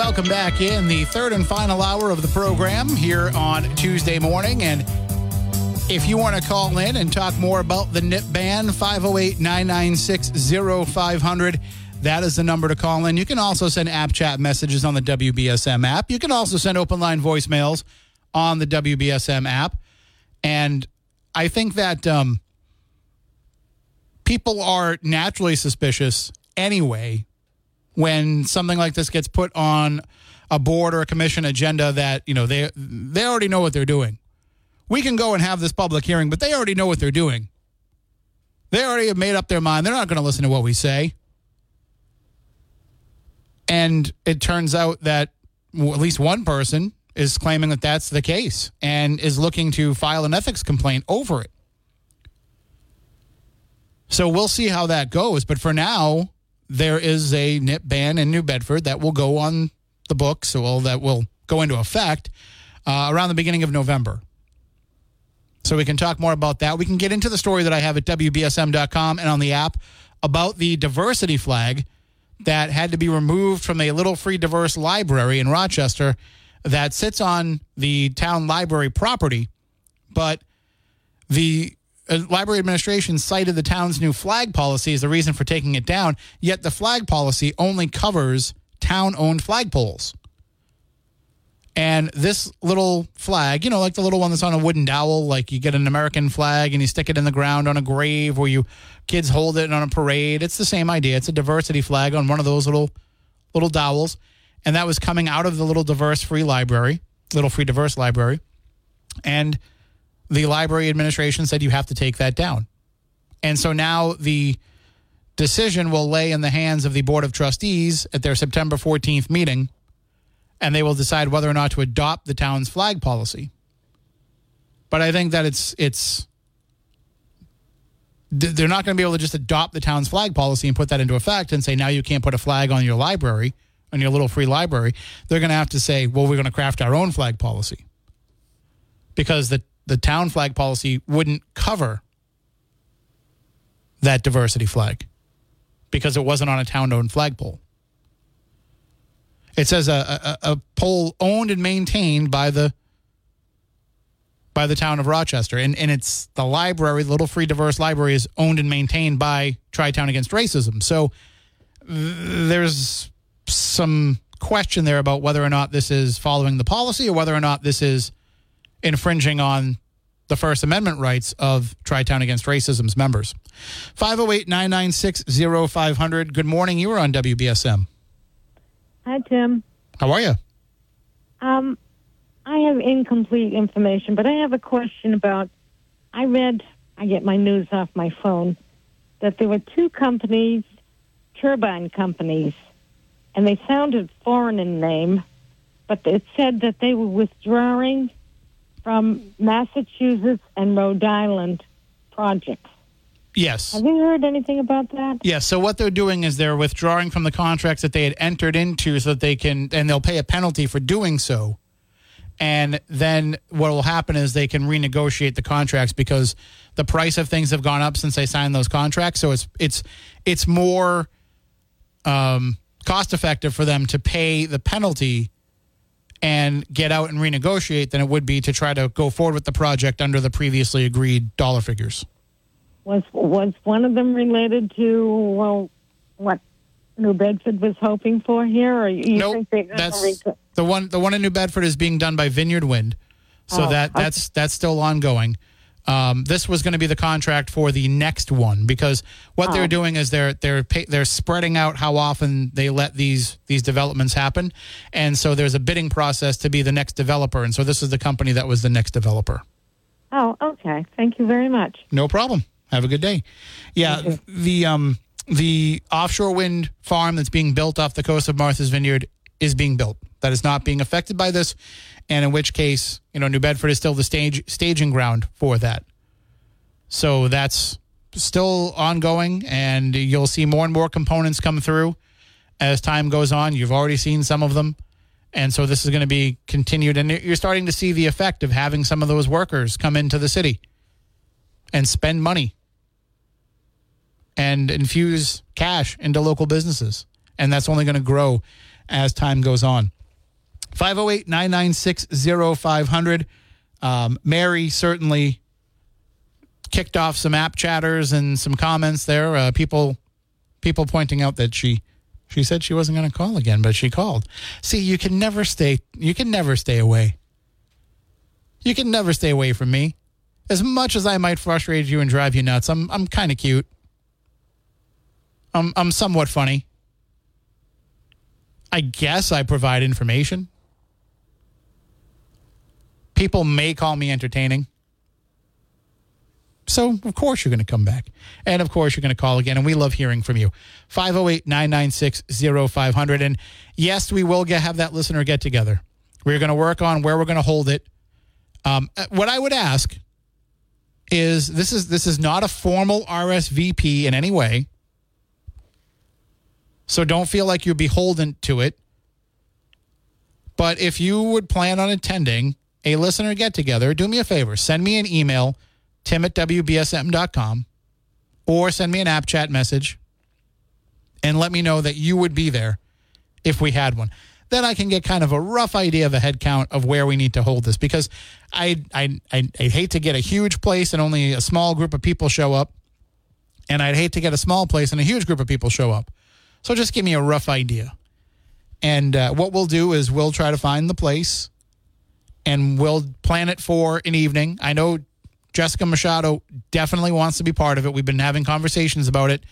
Welcome back in the third and final hour of the program here on Tuesday morning. And if you want to call in and talk more about the NIP ban, 508 996 0500. That is the number to call in. You can also send app chat messages on the WBSM app. You can also send open line voicemails on the WBSM app. And I think that um, people are naturally suspicious anyway when something like this gets put on a board or a commission agenda that you know they they already know what they're doing. We can go and have this public hearing, but they already know what they're doing. They already have made up their mind. They're not going to listen to what we say. And it turns out that at least one person is claiming that that's the case and is looking to file an ethics complaint over it. So we'll see how that goes. But for now, there is a NIP ban in New Bedford that will go on the books, well, that will go into effect uh, around the beginning of November. So we can talk more about that. We can get into the story that I have at WBSM.com and on the app about the diversity flag that had to be removed from a little free diverse library in Rochester that sits on the town library property. But the Uh, library administration cited the town's new flag policy as the reason for taking it down, yet the flag policy only covers town owned flagpoles. And this little flag, you know, like the little one that's on a wooden dowel, like you get an American flag and you stick it in the ground on a grave or you kids hold it on a parade. It's the same idea. It's a diversity flag on one of those little little dowels. And that was coming out of the little diverse free library, little free diverse library. And the library administration said you have to take that down. And so now the decision will lay in the hands of the Board of Trustees at their September 14th meeting, and they will decide whether or not to adopt the town's flag policy. But I think that it's it's they're not going to be able to just adopt the town's flag policy and put that into effect and say now you can't put a flag on your library on your little free library. They're going to have to say, well, we're going to craft our own flag policy because the the town flag policy wouldn't cover that diversity flag because it wasn't on a town owned flagpole. It says a, a, a, pole owned and maintained by the by the town of Rochester. And, and it's the library, Little Free Diverse Library, is owned and maintained by Tri Town Against Racism. So there's some question there about whether or not this is following the policy or whether or not this is infringing on the First Amendment rights of Tri Town Against Racism's members. 508 996 0500. Good morning. You are on WBSM. Hi, Tim. How are you? Um, I have incomplete information, but I have a question about. I read, I get my news off my phone, that there were two companies, turbine companies, and they sounded foreign in name, but it said that they were withdrawing from Massachusetts and Rhode Island projects. Yes. Have you heard anything about that? Yes. So what they're doing is they're withdrawing from the contracts that they had entered into so that they can, and they'll pay a penalty for doing so. And then what will happen is they can renegotiate the contracts because the price of things have gone up since they signed those contracts. So it's it's it's more um, cost effective for them to pay the penalty and get out and renegotiate than it would be to try to go forward with the project under the previously agreed dollar figures. Was was one of them related to well, what New Bedford was hoping for here, or you nope, think they that's the one. The one in New Bedford is being done by Vineyard Wind, so Oh, that okay. that's that's still ongoing. Um, this was going to be the contract for the next one because what they're Oh. doing is they're they're pay, they're spreading out how often they let these these developments happen, and so there's a bidding process to be the next developer, and so this is the company that was the next developer. Oh, okay. Thank you very much. No problem. Have a good day. Yeah, the um the offshore wind farm that's being built off the coast of Martha's Vineyard is being built. that is not being affected by this, and in which case, you know, New Bedford is still the stage staging ground for that. So that's still ongoing, and you'll see more and more components come through as time goes on. You've already seen some of them. And so this is going to be continued. And you're starting to see the effect of having some of those workers come into the city and spend money and infuse cash into local businesses. And that's only going to grow as time goes on. 508 996 0500. Um, Mary certainly kicked off some app chatters and some comments there. Uh, people, people pointing out that she, she said she wasn't going to call again, but she called. See, you can never stay. You can never stay away. You can never stay away from me. As much as I might frustrate you and drive you nuts, I'm I'm kind of cute. I'm I'm somewhat funny. I guess I provide information. People may call me entertaining. So, of course, you're going to come back. And, of course, you're going to call again. And we love hearing from you. 508 996 0500. And yes, we will get, have that listener get together. We're going to work on where we're going to hold it. Um, uh, what I would ask is this is this is not a formal RSVP in any way. So don't feel like you're beholden to it. But if you would plan on attending a listener get together, do me a favor. Send me an email tim at WBSM.com, or send me an app chat message and let me know that you would be there if we had one. Then I can get kind of a rough idea of a head count of where we need to hold this because I, I, I, I'd hate to get a huge place and only a small group of people show up. And I'd hate to get a small place and a huge group of people show up. So just give me a rough idea. And uh, what we'll do is we'll try to find the place and we'll plan it for an evening. I know Jessica Machado definitely wants to be part of it. We've been having conversations about it.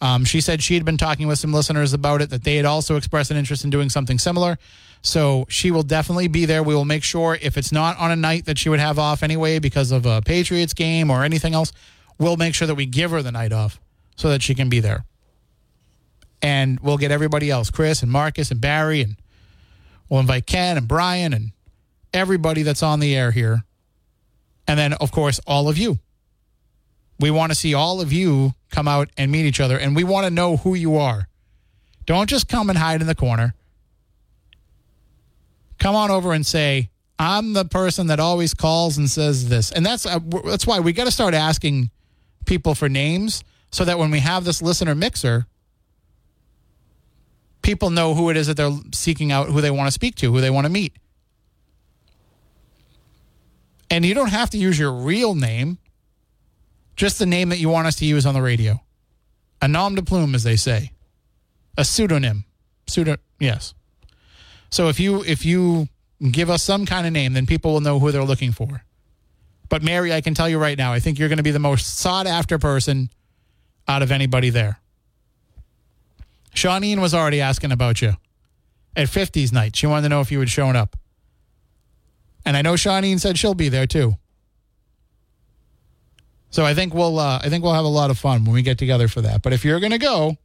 Um, she said she had been talking with some listeners about it, that they had also expressed an interest in doing something similar. So she will definitely be there. We will make sure if it's not on a night that she would have off anyway because of a Patriots game or anything else, we'll make sure that we give her the night off so that she can be there. And we'll get everybody else, Chris and Marcus and Barry, and we'll invite Ken and Brian and everybody that's on the air here and then, of course, all of you. We want to see all of you come out and meet each other, and we want to know who you are. Don't just come and hide in the corner. Come on over and say, I'm the person that always calls and says this. And that's uh, that's why we got to start asking people for names so that when we have this listener mixer, people know who it is that they're seeking out, who they want to speak to, who they want to meet. And you don't have to use your real name, just the name that you want us to use on the radio. A nom de plume, as they say, a pseudonym. Pseudo, yes. So if you if you give us some kind of name, then people will know who they're looking for. But Mary, I can tell you right now, I think you're going to be the most sought after person out of anybody there. Shawneen was already asking about you at 50s night. She wanted to know if you had shown up. And I know Shawneen said she'll be there too. So I think we'll uh, I think we'll have a lot of fun when we get together for that. But if you're going to go,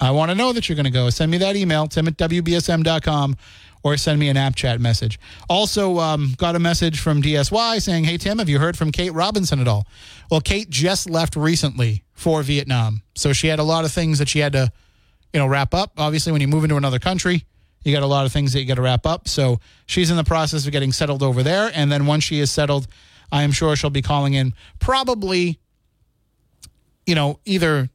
I want to know that you're going to go. Send me that email, tim at WBSM.com, or send me an app chat message. Also, um, got a message from DSY saying, Hey, Tim, have you heard from Kate Robinson at all? Well, Kate just left recently for Vietnam. So she had a lot of things that she had to, you know, wrap up. Obviously, when you move into another country, you got a lot of things that you got to wrap up. So she's in the process of getting settled over there. And then once she is settled, I am sure she'll be calling in probably, you know, either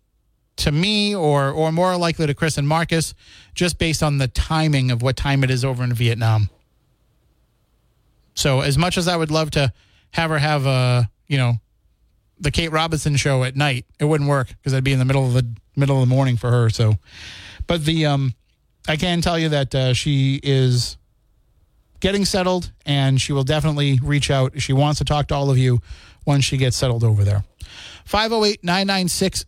to me or or more likely to Chris and Marcus, just based on the timing of what time it is over in Vietnam. So as much as I would love to have her have a, you know, the Kate Robinson show at night, it wouldn't work because I'd be in the middle of the middle of the morning for her. So, but the um, I can tell you that uh, she is getting settled and she will definitely reach out. She wants to talk to all of you once she gets settled over there. 508 996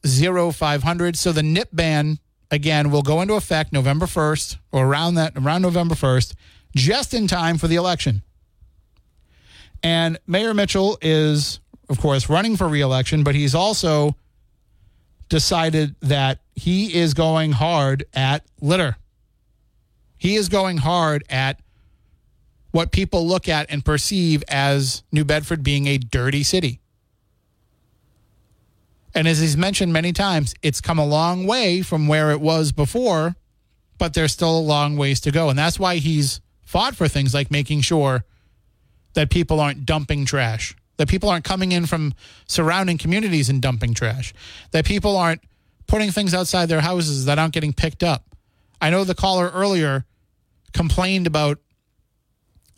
0500. So the NIP ban, again, will go into effect November 1st or around that, around November 1st, just in time for the election. And Mayor Mitchell is, of course, running for reelection, but he's also decided that he is going hard at litter He is going hard at what people look at and perceive as New Bedford being a dirty city. And as he's mentioned many times, it's come a long way from where it was before, but there's still a long ways to go. And that's why he's fought for things like making sure that people aren't dumping trash, that people aren't coming in from surrounding communities and dumping trash, that people aren't putting things outside their houses that aren't getting picked up. I know the caller earlier complained about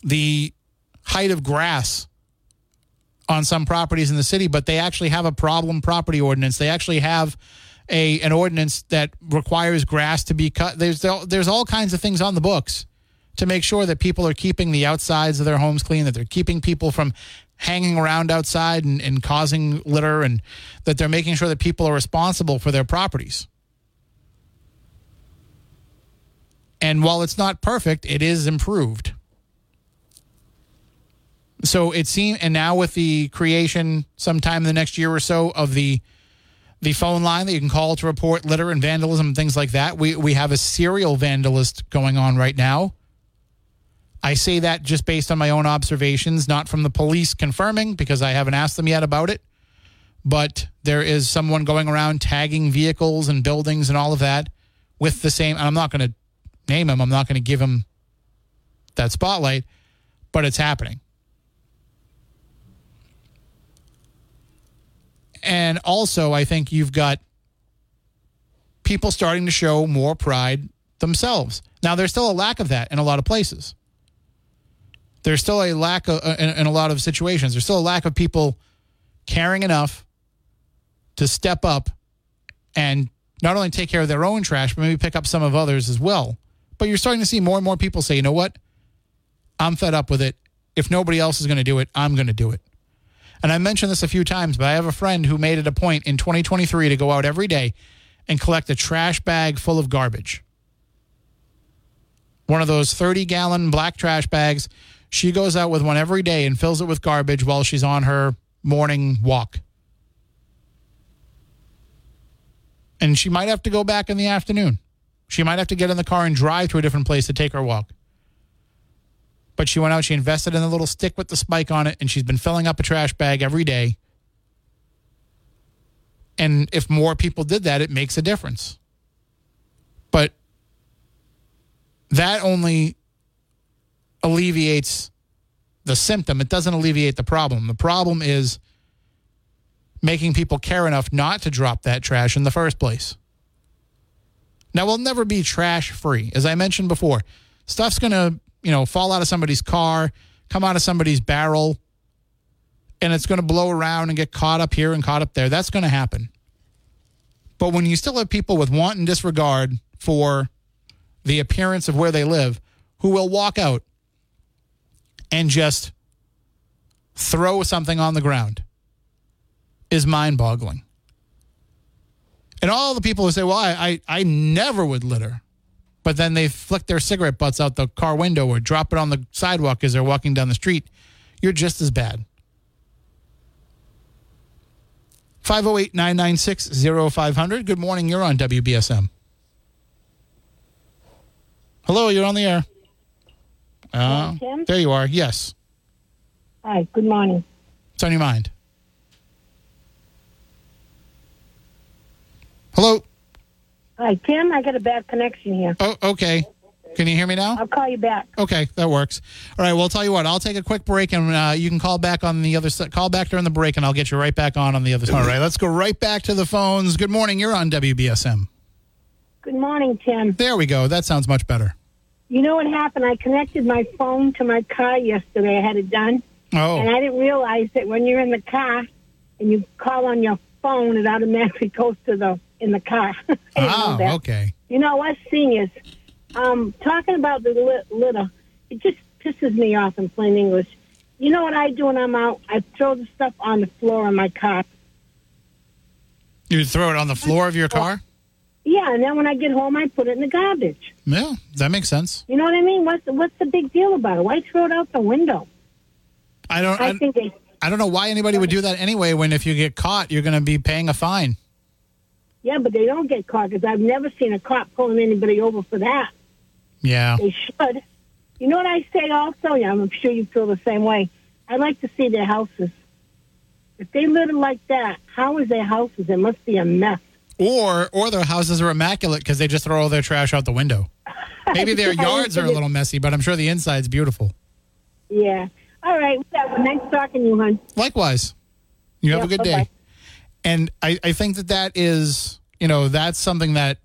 the height of grass on some properties in the city, but they actually have a problem property ordinance. They actually have a an ordinance that requires grass to be cut. There's there's all kinds of things on the books to make sure that people are keeping the outsides of their homes clean, that they're keeping people from hanging around outside and, and causing litter, and that they're making sure that people are responsible for their properties. And while it's not perfect, it is improved. So it seems, and now with the creation sometime in the next year or so of the the phone line that you can call to report litter and vandalism and things like that, we we have a serial vandalist going on right now. I say that just based on my own observations, not from the police confirming because I haven't asked them yet about it. But there is someone going around tagging vehicles and buildings and all of that with the same. And I'm not going to name him. I'm not going to give him that spotlight, but it's happening. And also, I think you've got people starting to show more pride themselves. Now, there's still a lack of that in a lot of places. There's still a lack of, uh, in, in a lot of situations. There's still a lack of people caring enough to step up and not only take care of their own trash, but maybe pick up some of others as well. But you're starting to see more and more people say, you know what? I'm fed up with it. If nobody else is going to do it, I'm going to do it. And I mentioned this a few times, but I have a friend who made it a point in 2023 to go out every day and collect a trash bag full of garbage. One of those 30 gallon black trash bags. She goes out with one every day and fills it with garbage while she's on her morning walk. And she might have to go back in the afternoon. She might have to get in the car and drive to a different place to take her walk. But she went out, she invested in a little stick with the spike on it, and she's been filling up a trash bag every day. And if more people did that, it makes a difference. But that only alleviates the symptom. It doesn't alleviate the problem. The problem is making people care enough not to drop that trash in the first place. Now, we'll never be trash free. As I mentioned before, stuff's going to, you know, fall out of somebody's car, come out of somebody's barrel, and it's going to blow around and get caught up here and caught up there. That's going to happen. But when you still have people with wanton disregard for the appearance of where they live who will walk out and just throw something on the ground is mind boggling. And all the people who say, well, I, I, I never would litter, but then they flick their cigarette butts out the car window or drop it on the sidewalk as they're walking down the street, you're just as bad. 508 996 0500. Good morning. You're on WBSM. Hello, you're on the air. Uh, there you are. Yes. Hi, good morning. What's on your mind? Hello. Hi, Tim. I got a bad connection here. Oh, okay. Can you hear me now? I'll call you back. Okay, that works. All right. Well, I'll tell you what. I'll take a quick break, and uh, you can call back on the other side. Call back during the break, and I'll get you right back on on the other side. All right. Let's go right back to the phones. Good morning. You're on WBSM. Good morning, Tim. There we go. That sounds much better. You know what happened? I connected my phone to my car yesterday. I had it done. Oh. And I didn't realize that when you're in the car and you call on your phone, it automatically goes to the in the car. I didn't know oh, okay. You know what, seniors? Um, talking about the lit- litter, it just pisses me off in plain English. You know what I do when I'm out? I throw the stuff on the floor in my car. You throw it on the floor of your car? Yeah, and then when I get home, I put it in the garbage. Yeah, that makes sense. You know what I mean? What's the, what's the big deal about it? Why throw it out the window? I don't. I I, think they. I don't know why anybody would do that anyway. When if you get caught, you're going to be paying a fine. Yeah, but they don't get caught because I've never seen a cop pulling anybody over for that. Yeah. They should. You know what I say also? Yeah, I'm sure you feel the same way. I like to see their houses. If they live like that, how is their houses? It must be a mess. Or or their houses are immaculate because they just throw all their trash out the window. Maybe their Yeah, yards are a little messy, but I'm sure the inside's beautiful. Yeah. All right. Whatever. Nice talking to you, hon. Likewise. You have a good bye-bye. day. And I, I think that that is, you know, that's something that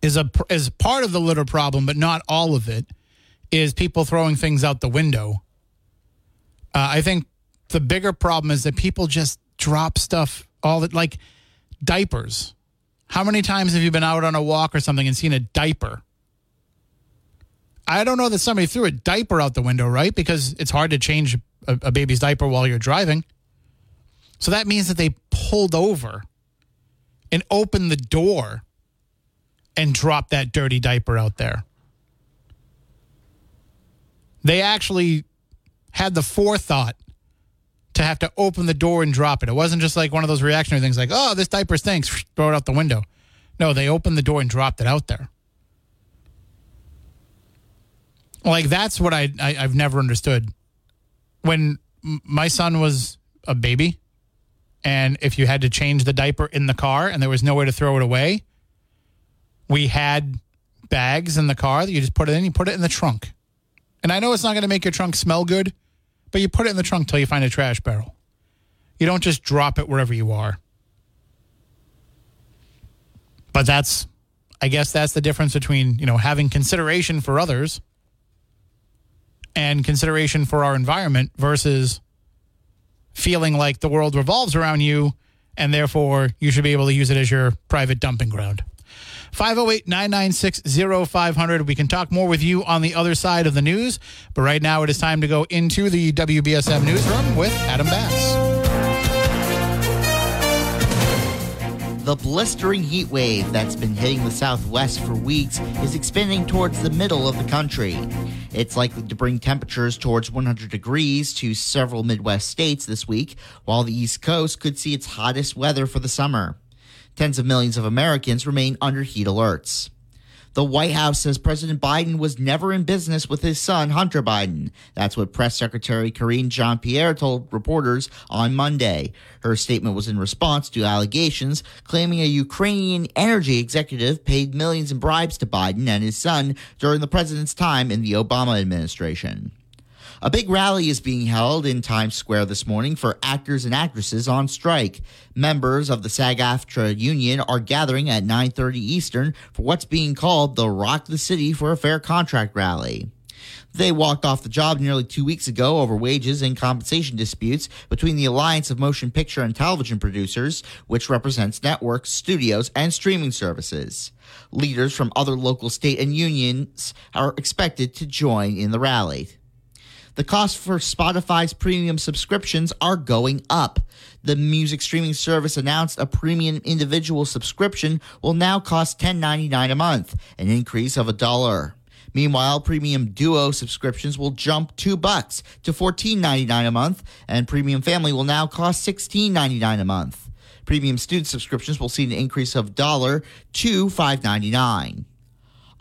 is a is part of the litter problem, but not all of it. Is people throwing things out the window? Uh, I think the bigger problem is that people just drop stuff all that like diapers. How many times have you been out on a walk or something and seen a diaper? I don't know that somebody threw a diaper out the window, right? Because it's hard to change a, a baby's diaper while you're driving. So that means that they pulled over and opened the door and dropped that dirty diaper out there. They actually had the forethought to have to open the door and drop it. It wasn't just like one of those reactionary things like, oh, this diaper stinks, throw it out the window. No, they opened the door and dropped it out there. Like that's what I, I I've never understood. When my son was a baby, and if you had to change the diaper in the car and there was no way to throw it away, we had bags in the car that you just put it in. You put it in the trunk, and I know it's not going to make your trunk smell good, but you put it in the trunk till you find a trash barrel. You don't just drop it wherever you are. But that's, I guess, that's the difference between you know having consideration for others and consideration for our environment versus feeling like the world revolves around you and therefore you should be able to use it as your private dumping ground. 508 996 0500. We can talk more with you on the other side of the news, but right now it is time to go into the WBSM newsroom with Adam Bass. The blistering heat wave that's been hitting the southwest for weeks is expanding towards the middle of the country. It's likely to bring temperatures towards 100 degrees to several Midwest states this week, while the East Coast could see its hottest weather for the summer. Tens of millions of Americans remain under heat alerts. The White House says President Biden was never in business with his son, Hunter Biden. That's what Press Secretary Karine Jean Pierre told reporters on Monday. Her statement was in response to allegations claiming a Ukrainian energy executive paid millions in bribes to Biden and his son during the president's time in the Obama administration. A big rally is being held in Times Square this morning for actors and actresses on strike. Members of the SAG-AFTRA union are gathering at 9:30 Eastern for what's being called the Rock the City for a Fair Contract rally. They walked off the job nearly two weeks ago over wages and compensation disputes between the Alliance of Motion Picture and Television Producers, which represents networks, studios, and streaming services. Leaders from other local state and unions are expected to join in the rally. The cost for Spotify's premium subscriptions are going up. The music streaming service announced a premium individual subscription will now cost $10.99 a month, an increase of a dollar. Meanwhile, premium duo subscriptions will jump 2 bucks to $14.99 a month, and premium family will now cost $16.99 a month. Premium student subscriptions will see an increase of dollar to $5.99.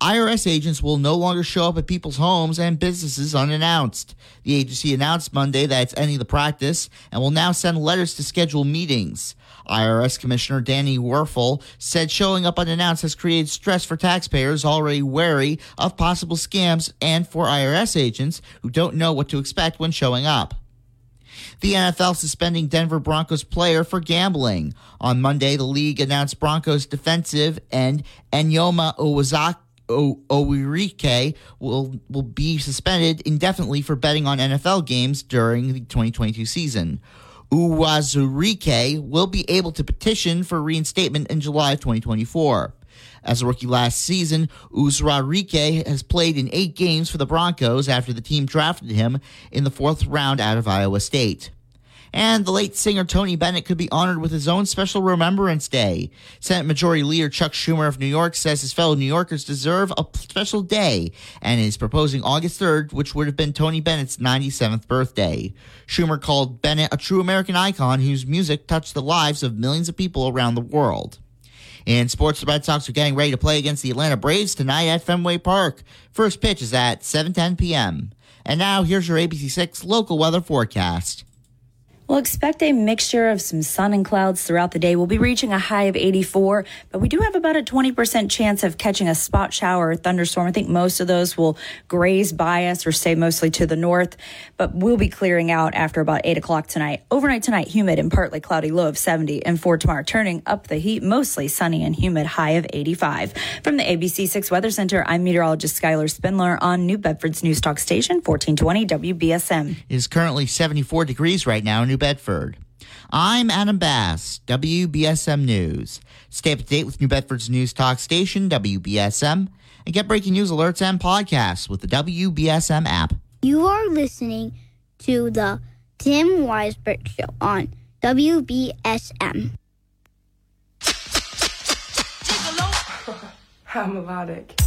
IRS agents will no longer show up at people's homes and businesses unannounced. The agency announced Monday that it's ending the practice and will now send letters to schedule meetings. IRS Commissioner Danny Werfel said showing up unannounced has created stress for taxpayers already wary of possible scams and for IRS agents who don't know what to expect when showing up. The NFL suspending Denver Broncos player for gambling. On Monday, the league announced Broncos defensive end Eyioma Owazaki O- Owerike will will be suspended indefinitely for betting on NFL games during the 2022 season. Uwazurike will be able to petition for reinstatement in July of 2024. As a rookie last season, Uwazurike has played in eight games for the Broncos after the team drafted him in the fourth round out of Iowa State. And the late singer Tony Bennett could be honored with his own special Remembrance Day. Senate Majority Leader Chuck Schumer of New York says his fellow New Yorkers deserve a special day and is proposing August 3rd, which would have been Tony Bennett's 97th birthday. Schumer called Bennett a true American icon whose music touched the lives of millions of people around the world. In sports, the Red Sox are getting ready to play against the Atlanta Braves tonight at Fenway Park. First pitch is at 7:10 p.m. And now here's your ABC6 local weather forecast. We'll expect a mixture of some sun and clouds throughout the day. We'll be reaching a high of 84, but we do have about a 20% chance of catching a spot shower or thunderstorm. I think most of those will graze by us or stay mostly to the north, but we'll be clearing out after about 8 o'clock tonight. Overnight tonight, humid and partly cloudy, low of 70, and for tomorrow, turning up the heat, mostly sunny and humid, high of 85. From the ABC 6 Weather Center, I'm meteorologist Skylar Spindler on New Bedford's News Talk Station, 1420 WBSM. It is currently 74 degrees right now New Bedford. I'm Adam Bass, WBSM News. Stay up to date with New Bedford's news talk station, WBSM, and get breaking news alerts and podcasts with the WBSM app. You are listening to the Tim Weisberg Show on WBSM. How melodic.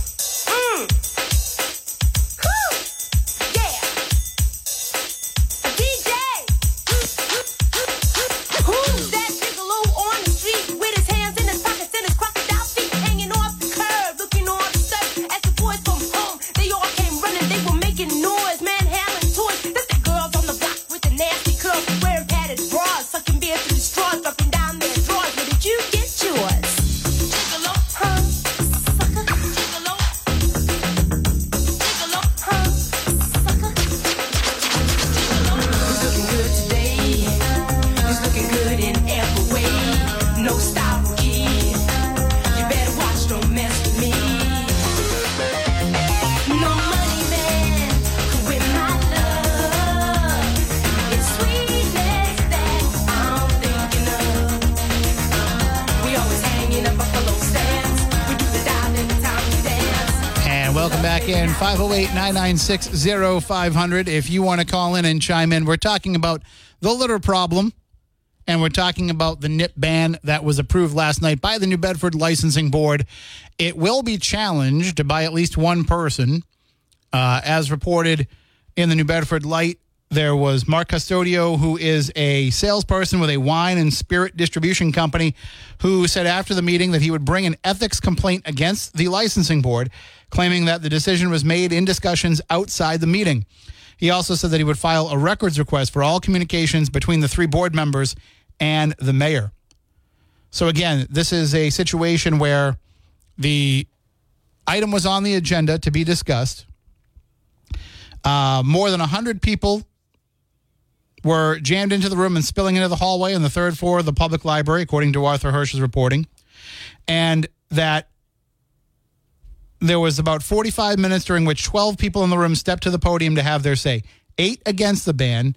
In 508 996 0500. If you want to call in and chime in, we're talking about the litter problem and we're talking about the nip ban that was approved last night by the New Bedford Licensing Board. It will be challenged by at least one person. Uh, as reported in the New Bedford Light, there was Mark Custodio, who is a salesperson with a wine and spirit distribution company, who said after the meeting that he would bring an ethics complaint against the licensing board, claiming that the decision was made in discussions outside the meeting. He also said that he would file a records request for all communications between the three board members and the mayor. So, again, this is a situation where the item was on the agenda to be discussed. Uh, more than 100 people were jammed into the room and spilling into the hallway on the third floor of the public library, according to Arthur Hirsch's reporting. And that there was about 45 minutes during which 12 people in the room stepped to the podium to have their say eight against the ban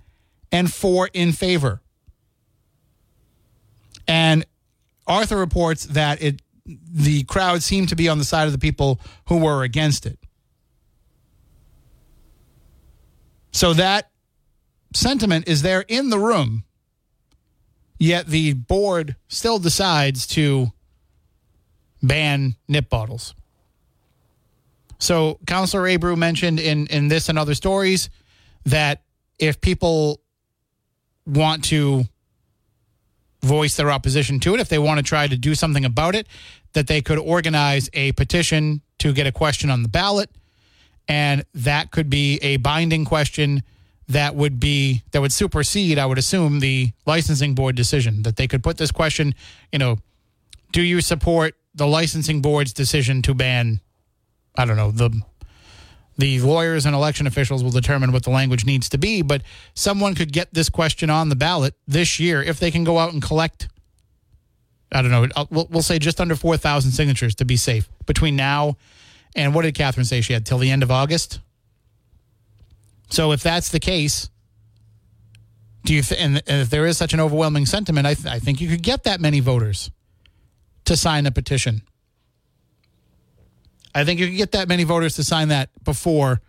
and four in favor. And Arthur reports that it the crowd seemed to be on the side of the people who were against it. So that sentiment is there in the room, yet the board still decides to ban nip bottles. So Councillor Abreu mentioned in, in this and other stories that if people want to voice their opposition to it, if they want to try to do something about it, that they could organize a petition to get a question on the ballot. And that could be a binding question that would be that would supersede, I would assume, the licensing board decision. That they could put this question, you know, do you support the licensing board's decision to ban I don't know, the the lawyers and election officials will determine what the language needs to be, but someone could get this question on the ballot this year if they can go out and collect I don't know, uh, we'll, we'll say just under 4,000 signatures to be safe between now and what did Catherine say she had till the end of August? So if that's the case, do you th- and, if there is such an overwhelming sentiment, I, th- I think you could get that many voters to sign a petition. I think you could get that many voters to sign that before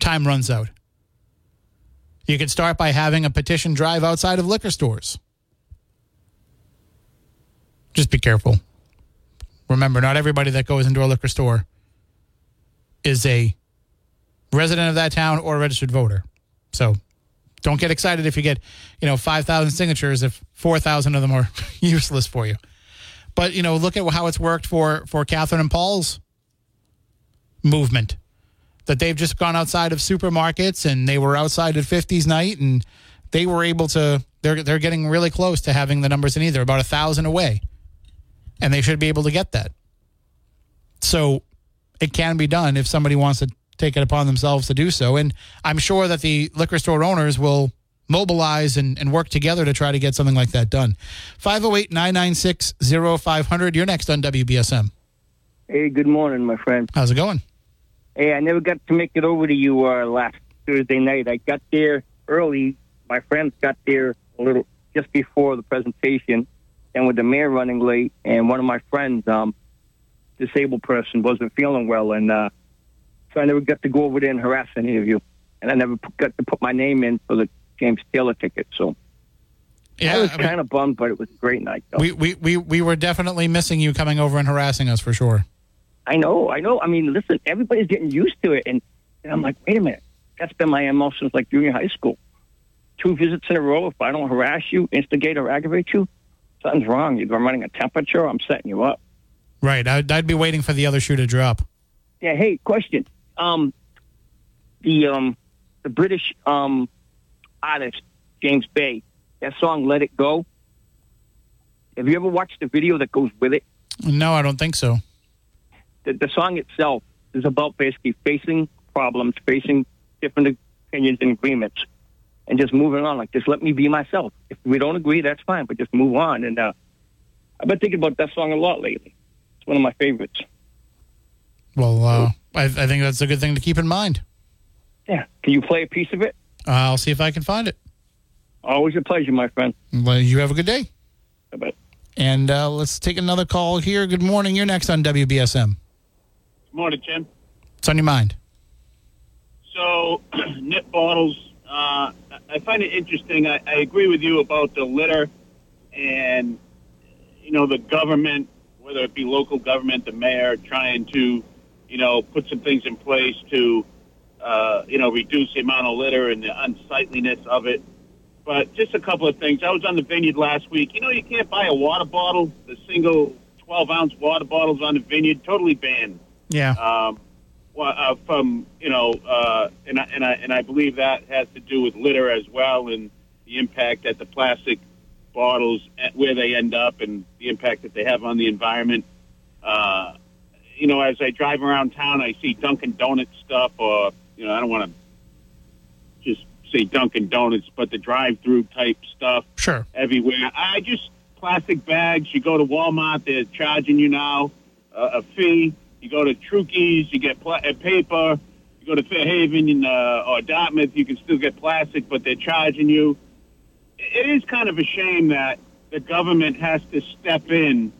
time runs out. You could start by having a petition drive outside of liquor stores. Just be careful. Remember, not everybody that goes into a liquor store is a resident of that town or a registered voter. So don't get excited if you get, you know, 5,000 signatures if 4,000 of them are useless for you. But you know, look at how it's worked for for Catherine and Paul's movement. That they've just gone outside of supermarkets and they were outside at 50s night and they were able to. They're they're getting really close to having the numbers in either about a thousand away, and they should be able to get that. So it can be done if somebody wants to take it upon themselves to do so. And I'm sure that the liquor store owners will mobilize and, and work together to try to get something like that done. 508 996 0500. You're next on WBSM. Hey, good morning, my friend. How's it going? Hey, I never got to make it over to you uh, last Thursday night. I got there early. My friends got there a little just before the presentation, and with the mayor running late, and one of my friends, um, disabled person, wasn't feeling well, and uh, so I never got to go over there and harass any of you, and I never got to put my name in for the James Taylor ticket. So Yeah, I was I mean- kind of bummed, but it was a great night. Though. We, we, we, we were definitely missing you coming over and harassing us for sure. I know, I know. I mean, listen, everybody's getting used to it, and, and I'm like, wait a minute, that's been my MO since like junior high school. Two visits in a row. If I don't harass you, instigate, or aggravate you, something's wrong. I'm running a temperature, or I'm setting you up. Right. I'd, I'd be waiting for the other shoe to drop. Yeah. Hey, question. Um, the um, the British um, artist James Bay, that song "Let It Go." Have you ever watched the video that goes with it? No, I don't think so. the, the song itself is about basically facing problems, facing different opinions and agreements, and just moving on. Like, just let me be myself. If we don't agree, that's fine, but just move on. And uh, I've been thinking about that song a lot lately. It's one of my favorites. Well, uh, I, I think that's a good thing to keep in mind. Yeah. Can you play a piece of it? Uh, I'll see if I can find it. Always a pleasure, my friend. Well, you have a good day. Bye-bye. And uh, let's take another call here. Good morning. You're next on WBSM. Good morning, Tim. What's on your mind? So, nip bottles. Uh, I find it interesting. I, I agree with you about the litter, and you know the government, whether it be local government, the mayor, trying to, you know, put some things in place to, uh, you know, reduce the amount of litter and the unsightliness of it. But just a couple of things. I was on the vineyard last week. You know, you can't buy a water bottle. The single 12 ounce water bottles on the vineyard totally banned Yeah. um, well, uh, from you know, uh, and I, and I and I believe that has to do with litter as well, and the impact that the plastic bottles at where they end up, and the impact that they have on the environment. Uh, you know, as I drive around town, I see Dunkin' Donuts stuff, or you know, I don't want to just say Dunkin' Donuts, but the drive-through type stuff Sure. everywhere. I just plastic bags. You go to Walmart, they're charging you now uh, a fee. You go to Trukey's, you get pla- uh, paper. You go to Fairhaven uh, or Dartmouth, you can still get plastic, but they're charging you. It is kind of a shame that the government has to step in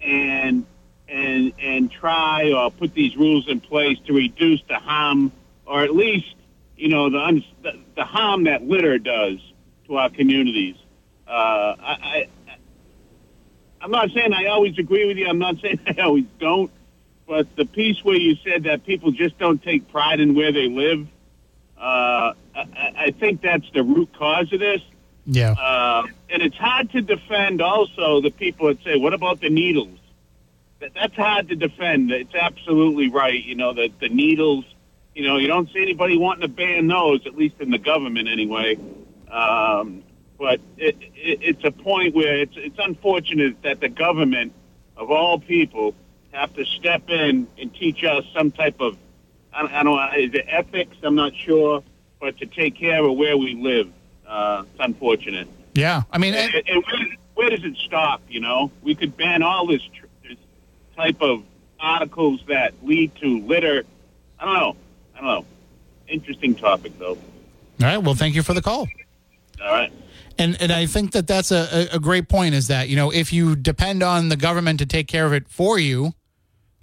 and and and try or put these rules in place to reduce the harm, or at least you know the uns- the, the harm that litter does to our communities. Uh, I, I I'm not saying I always agree with you. I'm not saying I always don't. But the piece where you said that people just don't take pride in where they live, uh, I, I think that's the root cause of this. Yeah. Uh, and it's hard to defend also the people that say, what about the needles? That, that's hard to defend. It's absolutely right. You know, that the needles, you know, you don't see anybody wanting to ban those, at least in the government anyway. Um, but it, it, it's a point where it's, it's unfortunate that the government, of all people, have to step in and teach us some type of, I don't, I don't know, is it ethics? I'm not sure, but to take care of where we live. Uh, it's unfortunate. Yeah. I mean, And, and where, where does it stop? You know, we could ban all this type of articles that lead to litter. I don't know. I don't know. Interesting topic, though. all right. Well, thank you for the call. All right. And and I think that that's a, a- a great point is that, you know, if you depend on the government to take care of it for you,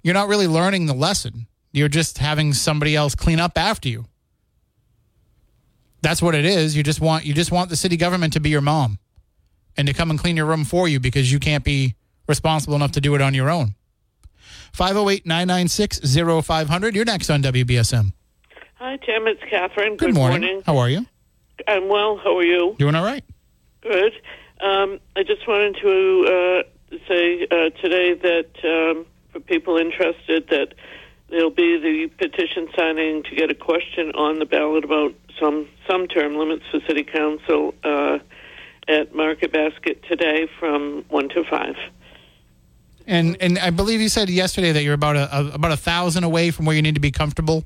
you're not really learning the lesson. You're just having somebody else clean up after you. That's what it is. You just want you just want the city government to be your mom and to come and clean your room for you because you can't be responsible enough to do it on your own. 508-996-0500. You're next on WBSM. Hi, Tim. It's Catherine. Good, morning. How are you? I'm well. How are you? Doing all right. Good. Um, I just wanted to uh, say uh, today that um, for people interested that there'll be the petition signing to get a question on the ballot about some some term limits for city council uh, at Market Basket today from one to five. And and I believe you said yesterday that you're about a, a about a thousand away from where you need to be comfortable.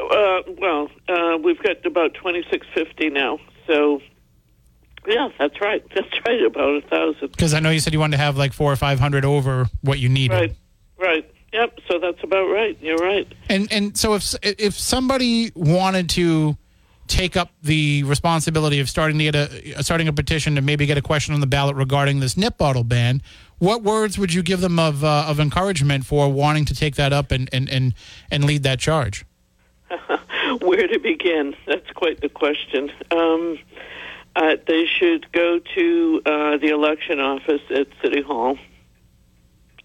Uh, well, uh, we've got about twenty six fifty now, so yeah, that's right. That's right, about a thousand. Because I know you said you wanted to have like four or five hundred over what you needed. Right, right. Yep. So that's about right. You're right. And and so if if somebody wanted to take up the responsibility of starting to get a starting a petition to maybe get a question on the ballot regarding this nip bottle ban, what words would you give them of uh, of encouragement for wanting to take that up and and and, and lead that charge? Where to begin? That's quite the question. Um, uh, they should go to uh, the election office at City Hall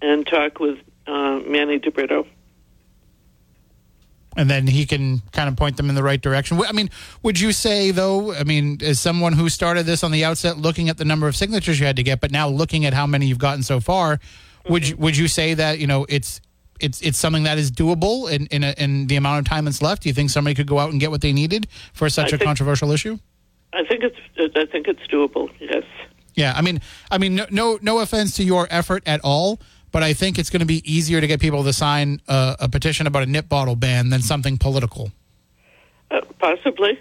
and talk with uh, Manny DeBrito. And then he can kind of point them in the right direction. I mean, would you say though? I mean, as someone who started this on the outset, looking at the number of signatures you had to get, but now looking at how many you've gotten so far, would you, would you say that you know it's it's it's something that is doable in in, a, in the amount of time that's left? Do you think somebody could go out and get what they needed for such I a think- controversial issue? I think it's I think it's doable. Yes. Yeah, I mean, I mean, no, no, no offense to your effort at all, but I think it's going to be easier to get people to sign a, a petition about a nip bottle ban than something political. Uh, possibly.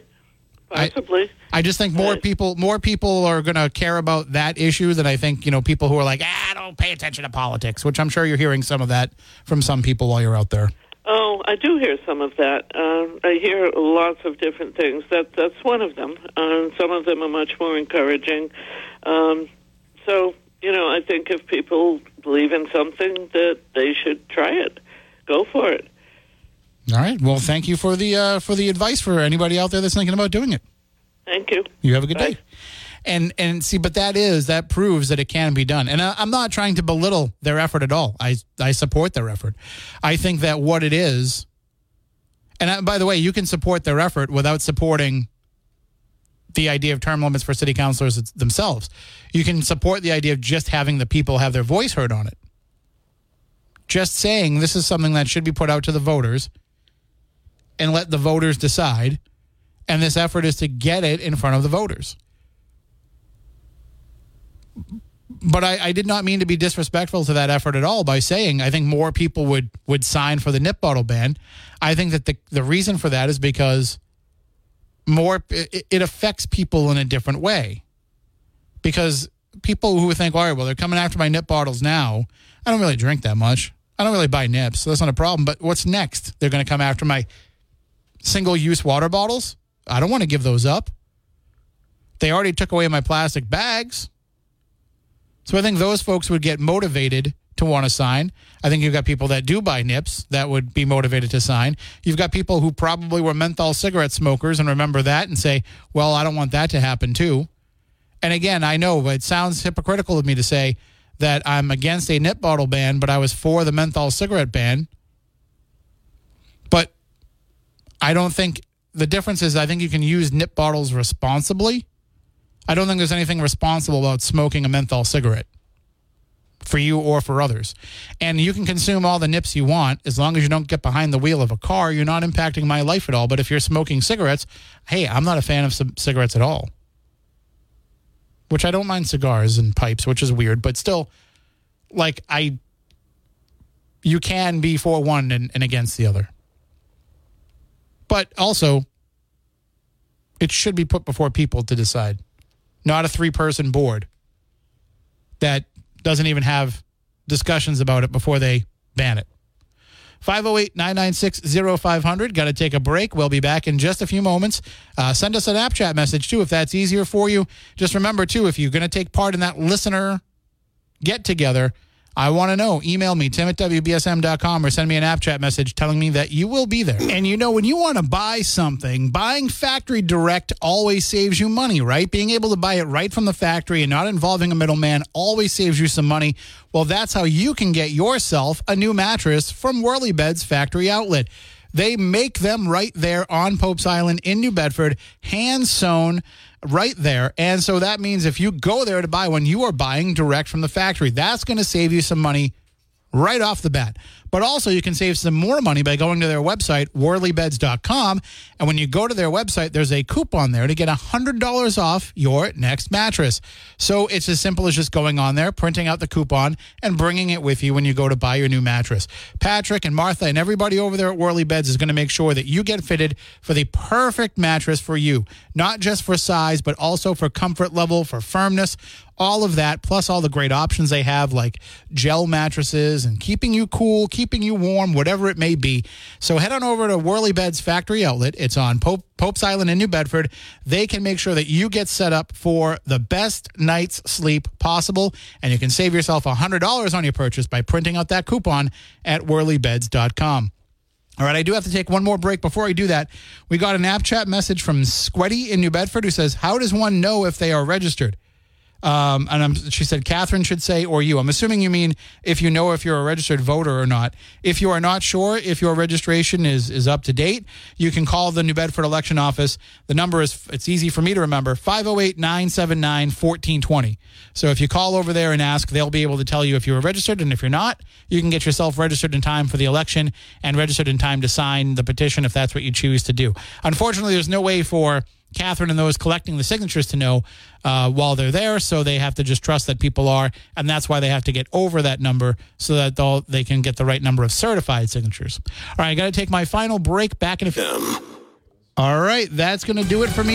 Possibly. I just think more people more people are going to care about that issue than I think you know people who are like ah don't pay attention to politics, which I'm sure you're hearing some of that from some people while you're out there. Oh, I do hear some of that. Uh, I hear lots of different things. That that's one of them. Uh, some of them are much more encouraging. Um, so you know, I think if people believe in something, that they should try it. Go for it. All right. Well, thank you for the uh, for the advice for anybody out there that's thinking about doing it. Thank you. You have a good day. And and see, but that is that proves that it can be done. And I, I'm not trying to belittle their effort at all. I I support their effort. I think that what it is, and I, by the way, you can support their effort without supporting the idea of term limits for city councilors themselves. You can support the idea of just having the people have their voice heard on it. Just saying this is something that should be put out to the voters and let the voters decide. And this effort is to get it in front of the voters. But I, I did not mean to be disrespectful to that effort at all by saying I think more people would, would sign for the nip bottle ban. I think that the, the reason for that is because more it, affects people in a different way. Because people who think, all right, well, they're coming after my nip bottles now. I don't really drink that much. I don't really buy nips, so that's not a problem. But what's next? They're going to come after my single use water bottles. I don't want to give those up. They already took away my plastic bags. So I think those folks would get motivated to want to sign. I think you've got people that do buy nips that would be motivated to sign. You've got people who probably were menthol cigarette smokers and remember that and say, well, I don't want that to happen too. And again, I know it sounds hypocritical of me to say that I'm against a nip bottle ban, but I was for the menthol cigarette ban. But I don't think the difference is I think you can use nip bottles responsibly. I don't think there's anything responsible about smoking a menthol cigarette for you or for others. And you can consume all the nips you want as long as you don't get behind the wheel of a car. You're not impacting my life at all. But if you're smoking cigarettes, hey, I'm not a fan of cigarettes at all. Which I don't mind cigars and pipes, which is weird, but still, like, I, you can be for one and, and against the other. But also, it should be put before people to decide, not a three person board that doesn't even have discussions about it before they ban it. 508 996 0500. Got to take a break. We'll be back in just a few moments. Uh, send us an app chat message, too, if that's easier for you. Just remember, too, if you're going to take part in that listener get together, I want to know. Email me, tim at WBSM.com, or send me an app chat message telling me that you will be there. And you know, when you want to buy something, buying factory direct always saves you money, right? Being able to buy it right from the factory and not involving a middleman always saves you some money. Well, that's how you can get yourself a new mattress from Worley Beds Factory Outlet. They make them right there on Pope's Island in New Bedford, hand sewn right there. And so that means if you go there to buy one, you are buying direct from the factory. That's going to save you some money right off the bat. But also, you can save some more money by going to their website, worleybeds.com. And when you go to their website, there's a coupon there to get $100 off your next mattress. So it's as simple as just going on there, printing out the coupon, and bringing it with you when you go to buy your new mattress. Patrick and Martha and everybody over there at Worley Beds is going to make sure that you get fitted for the perfect mattress for you, not just for size, but also for comfort level, for firmness all of that, plus all the great options they have, like gel mattresses and keeping you cool, keeping you warm, whatever it may be. So head on over to Worley Beds Factory Outlet. It's on Pope, Pope's Island in New Bedford. They can make sure that you get set up for the best night's sleep possible, and you can save yourself $100 on your purchase by printing out that coupon at worleybeds.com. All right, I do have to take one more break. Before I do that, we got an app chat message from Squetty in New Bedford who says, How does one know if they are registered? Um, and I'm, she said, Catherine should say, or you. I'm assuming you mean if you know if you're a registered voter or not. If you are not sure if your registration is, is up to date, you can call the New Bedford election office. The number is, it's easy for me to remember, 508 979 1420. So if you call over there and ask, they'll be able to tell you if you are registered. And if you're not, you can get yourself registered in time for the election and registered in time to sign the petition if that's what you choose to do. Unfortunately, there's no way for Catherine and those collecting the signatures to know uh, while they're there. So they have to just trust that people are, and that's why they have to get over that number so that they'll, they can get the right number of certified signatures. All right, I got to take my final break back in a few. All right, that's going to do it for me.